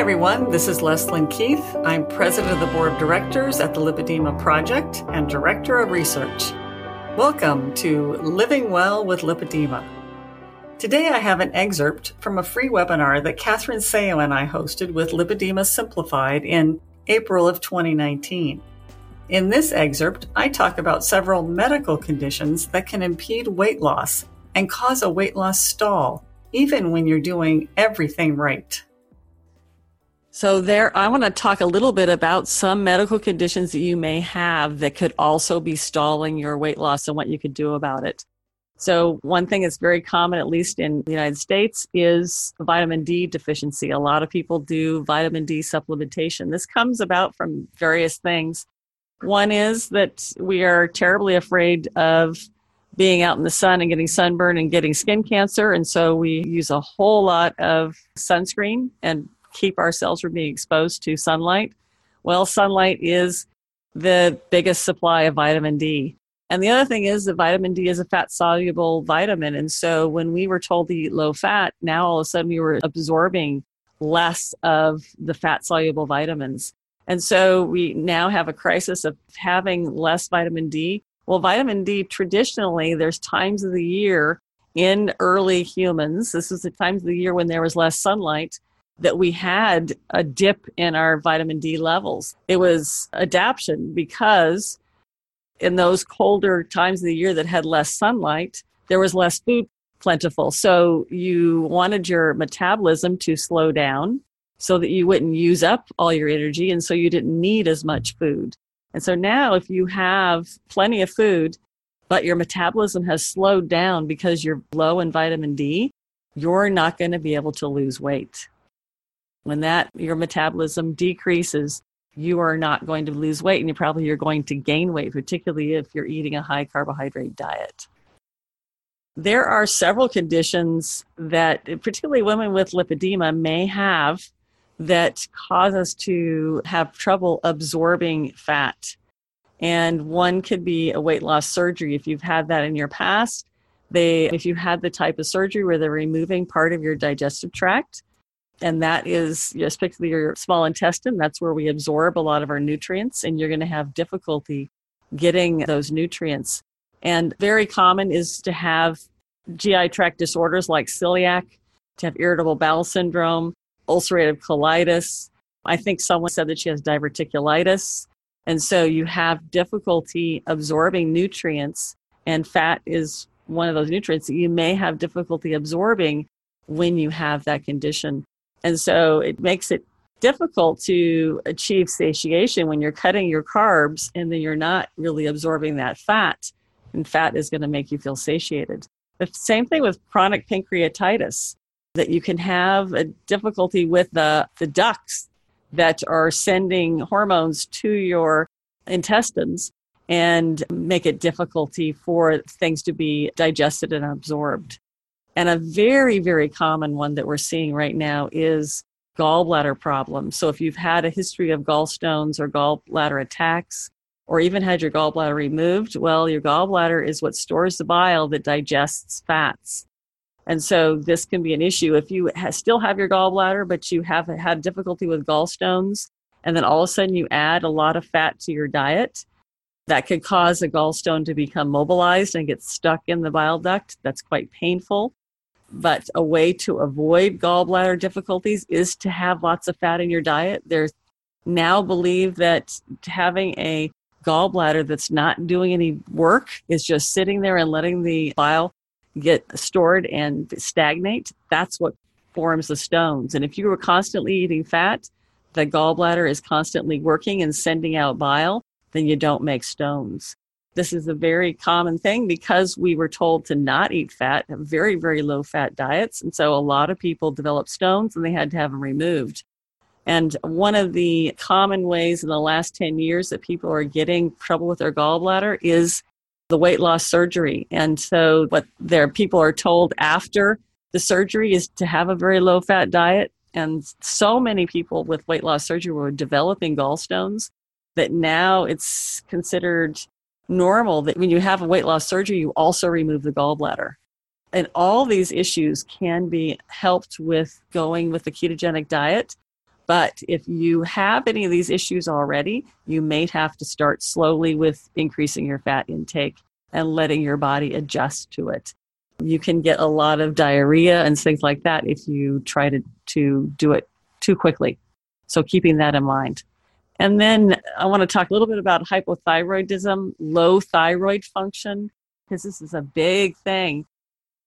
everyone. This is Leslyn Keith. I'm president of the board of directors at the Lipedema Project and director of research. Welcome to Living Well with Lipedema. Today I have an excerpt from a free webinar that Catherine Seo and I hosted with Lipedema Simplified in April of 2019. In this excerpt, I talk about several medical conditions that can impede weight loss and cause a weight loss stall, even when you're doing everything right. So, there, I want to talk a little bit about some medical conditions that you may have that could also be stalling your weight loss and what you could do about it. So, one thing that's very common, at least in the United States, is vitamin D deficiency. A lot of people do vitamin D supplementation. This comes about from various things. One is that we are terribly afraid of being out in the sun and getting sunburn and getting skin cancer. And so we use a whole lot of sunscreen and keep ourselves from being exposed to sunlight? Well, sunlight is the biggest supply of vitamin D. And the other thing is that vitamin D is a fat soluble vitamin. And so when we were told to eat low fat, now all of a sudden we were absorbing less of the fat soluble vitamins. And so we now have a crisis of having less vitamin D. Well, vitamin D traditionally, there's times of the year in early humans, this is the times of the year when there was less sunlight, that we had a dip in our vitamin D levels. It was adaptation because in those colder times of the year that had less sunlight, there was less food plentiful. So you wanted your metabolism to slow down so that you wouldn't use up all your energy and so you didn't need as much food. And so now if you have plenty of food, but your metabolism has slowed down because you're low in vitamin D, you're not going to be able to lose weight. When that your metabolism decreases, you are not going to lose weight and you probably you're going to gain weight, particularly if you're eating a high carbohydrate diet. There are several conditions that particularly women with lipedema may have that cause us to have trouble absorbing fat. And one could be a weight loss surgery. If you've had that in your past, they if you had the type of surgery where they're removing part of your digestive tract, and that is especially your small intestine that's where we absorb a lot of our nutrients and you're going to have difficulty getting those nutrients. And very common is to have gi tract disorders like celiac to have irritable bowel syndrome ulcerative colitis. I think someone said that she has diverticulitis. And so you have difficulty absorbing nutrients and fat is one of those nutrients that you may have difficulty absorbing when you have that condition and so it makes it difficult to achieve satiation when you're cutting your carbs and then you're not really absorbing that fat. And fat is going to make you feel satiated. The same thing with chronic pancreatitis, that you can have a difficulty with the, the ducts that are sending hormones to your intestines and make it difficulty for things to be digested and absorbed. And a very, very common one that we're seeing right now is gallbladder problems. So if you've had a history of gallstones or gallbladder attacks, or even had your gallbladder removed, well, your gallbladder is what stores the bile that digests fats. And so this can be an issue if you ha- still have your gallbladder, but you have had difficulty with gallstones, and then all of a sudden you add a lot of fat to your diet. That could cause a gallstone to become mobilized and get stuck in the bile duct. That's quite painful. But a way to avoid gallbladder difficulties is to have lots of fat in your diet. There's now believe that having a gallbladder that's not doing any work is just sitting there and letting the bile get stored and stagnate. That's what forms the stones. And if you were constantly eating fat, the gallbladder is constantly working and sending out bile, then you don't make stones. This is a very common thing because we were told to not eat fat, have very, very low fat diets. And so a lot of people developed stones and they had to have them removed. And one of the common ways in the last 10 years that people are getting trouble with their gallbladder is the weight loss surgery. And so what their people are told after the surgery is to have a very low fat diet. And so many people with weight loss surgery were developing gallstones that now it's considered normal that when you have a weight loss surgery, you also remove the gallbladder. And all these issues can be helped with going with the ketogenic diet. But if you have any of these issues already, you may have to start slowly with increasing your fat intake and letting your body adjust to it. You can get a lot of diarrhea and things like that if you try to, to do it too quickly. So, keeping that in mind. And then I want to talk a little bit about hypothyroidism, low thyroid function, because this is a big thing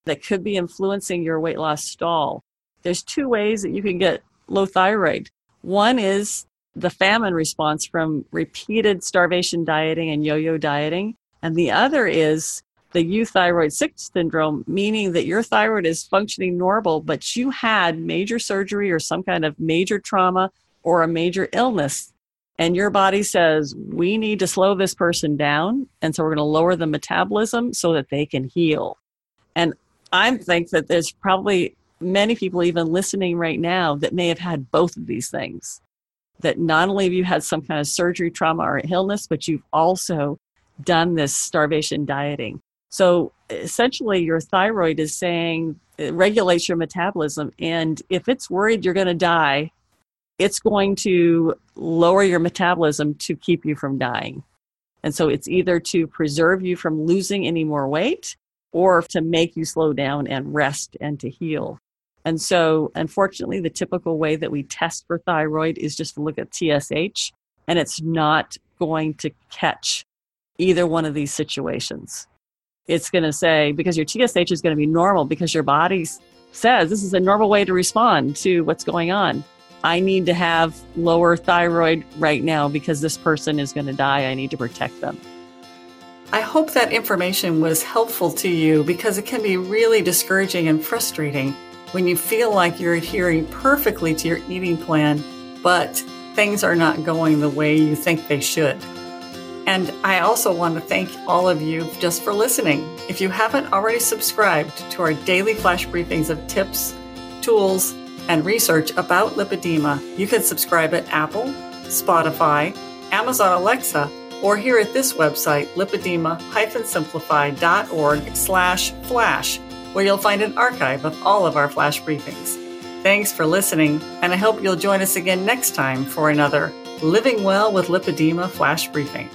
that could be influencing your weight loss stall. There's two ways that you can get low thyroid. One is the famine response from repeated starvation dieting and yo yo dieting. And the other is the euthyroid sick syndrome, meaning that your thyroid is functioning normal, but you had major surgery or some kind of major trauma or a major illness. And your body says, we need to slow this person down. And so we're going to lower the metabolism so that they can heal. And I think that there's probably many people even listening right now that may have had both of these things. That not only have you had some kind of surgery, trauma, or illness, but you've also done this starvation dieting. So essentially, your thyroid is saying it regulates your metabolism. And if it's worried you're going to die, it's going to lower your metabolism to keep you from dying. And so it's either to preserve you from losing any more weight or to make you slow down and rest and to heal. And so, unfortunately, the typical way that we test for thyroid is just to look at TSH, and it's not going to catch either one of these situations. It's going to say, because your TSH is going to be normal, because your body says this is a normal way to respond to what's going on. I need to have lower thyroid right now because this person is going to die. I need to protect them. I hope that information was helpful to you because it can be really discouraging and frustrating when you feel like you're adhering perfectly to your eating plan, but things are not going the way you think they should. And I also want to thank all of you just for listening. If you haven't already subscribed to our daily flash briefings of tips, tools, and research about lipedema, you can subscribe at Apple, Spotify, Amazon Alexa, or here at this website, lipedema-simplified.org slash flash where you'll find an archive of all of our flash briefings. Thanks for listening, and I hope you'll join us again next time for another Living Well with Lipedema flash briefing.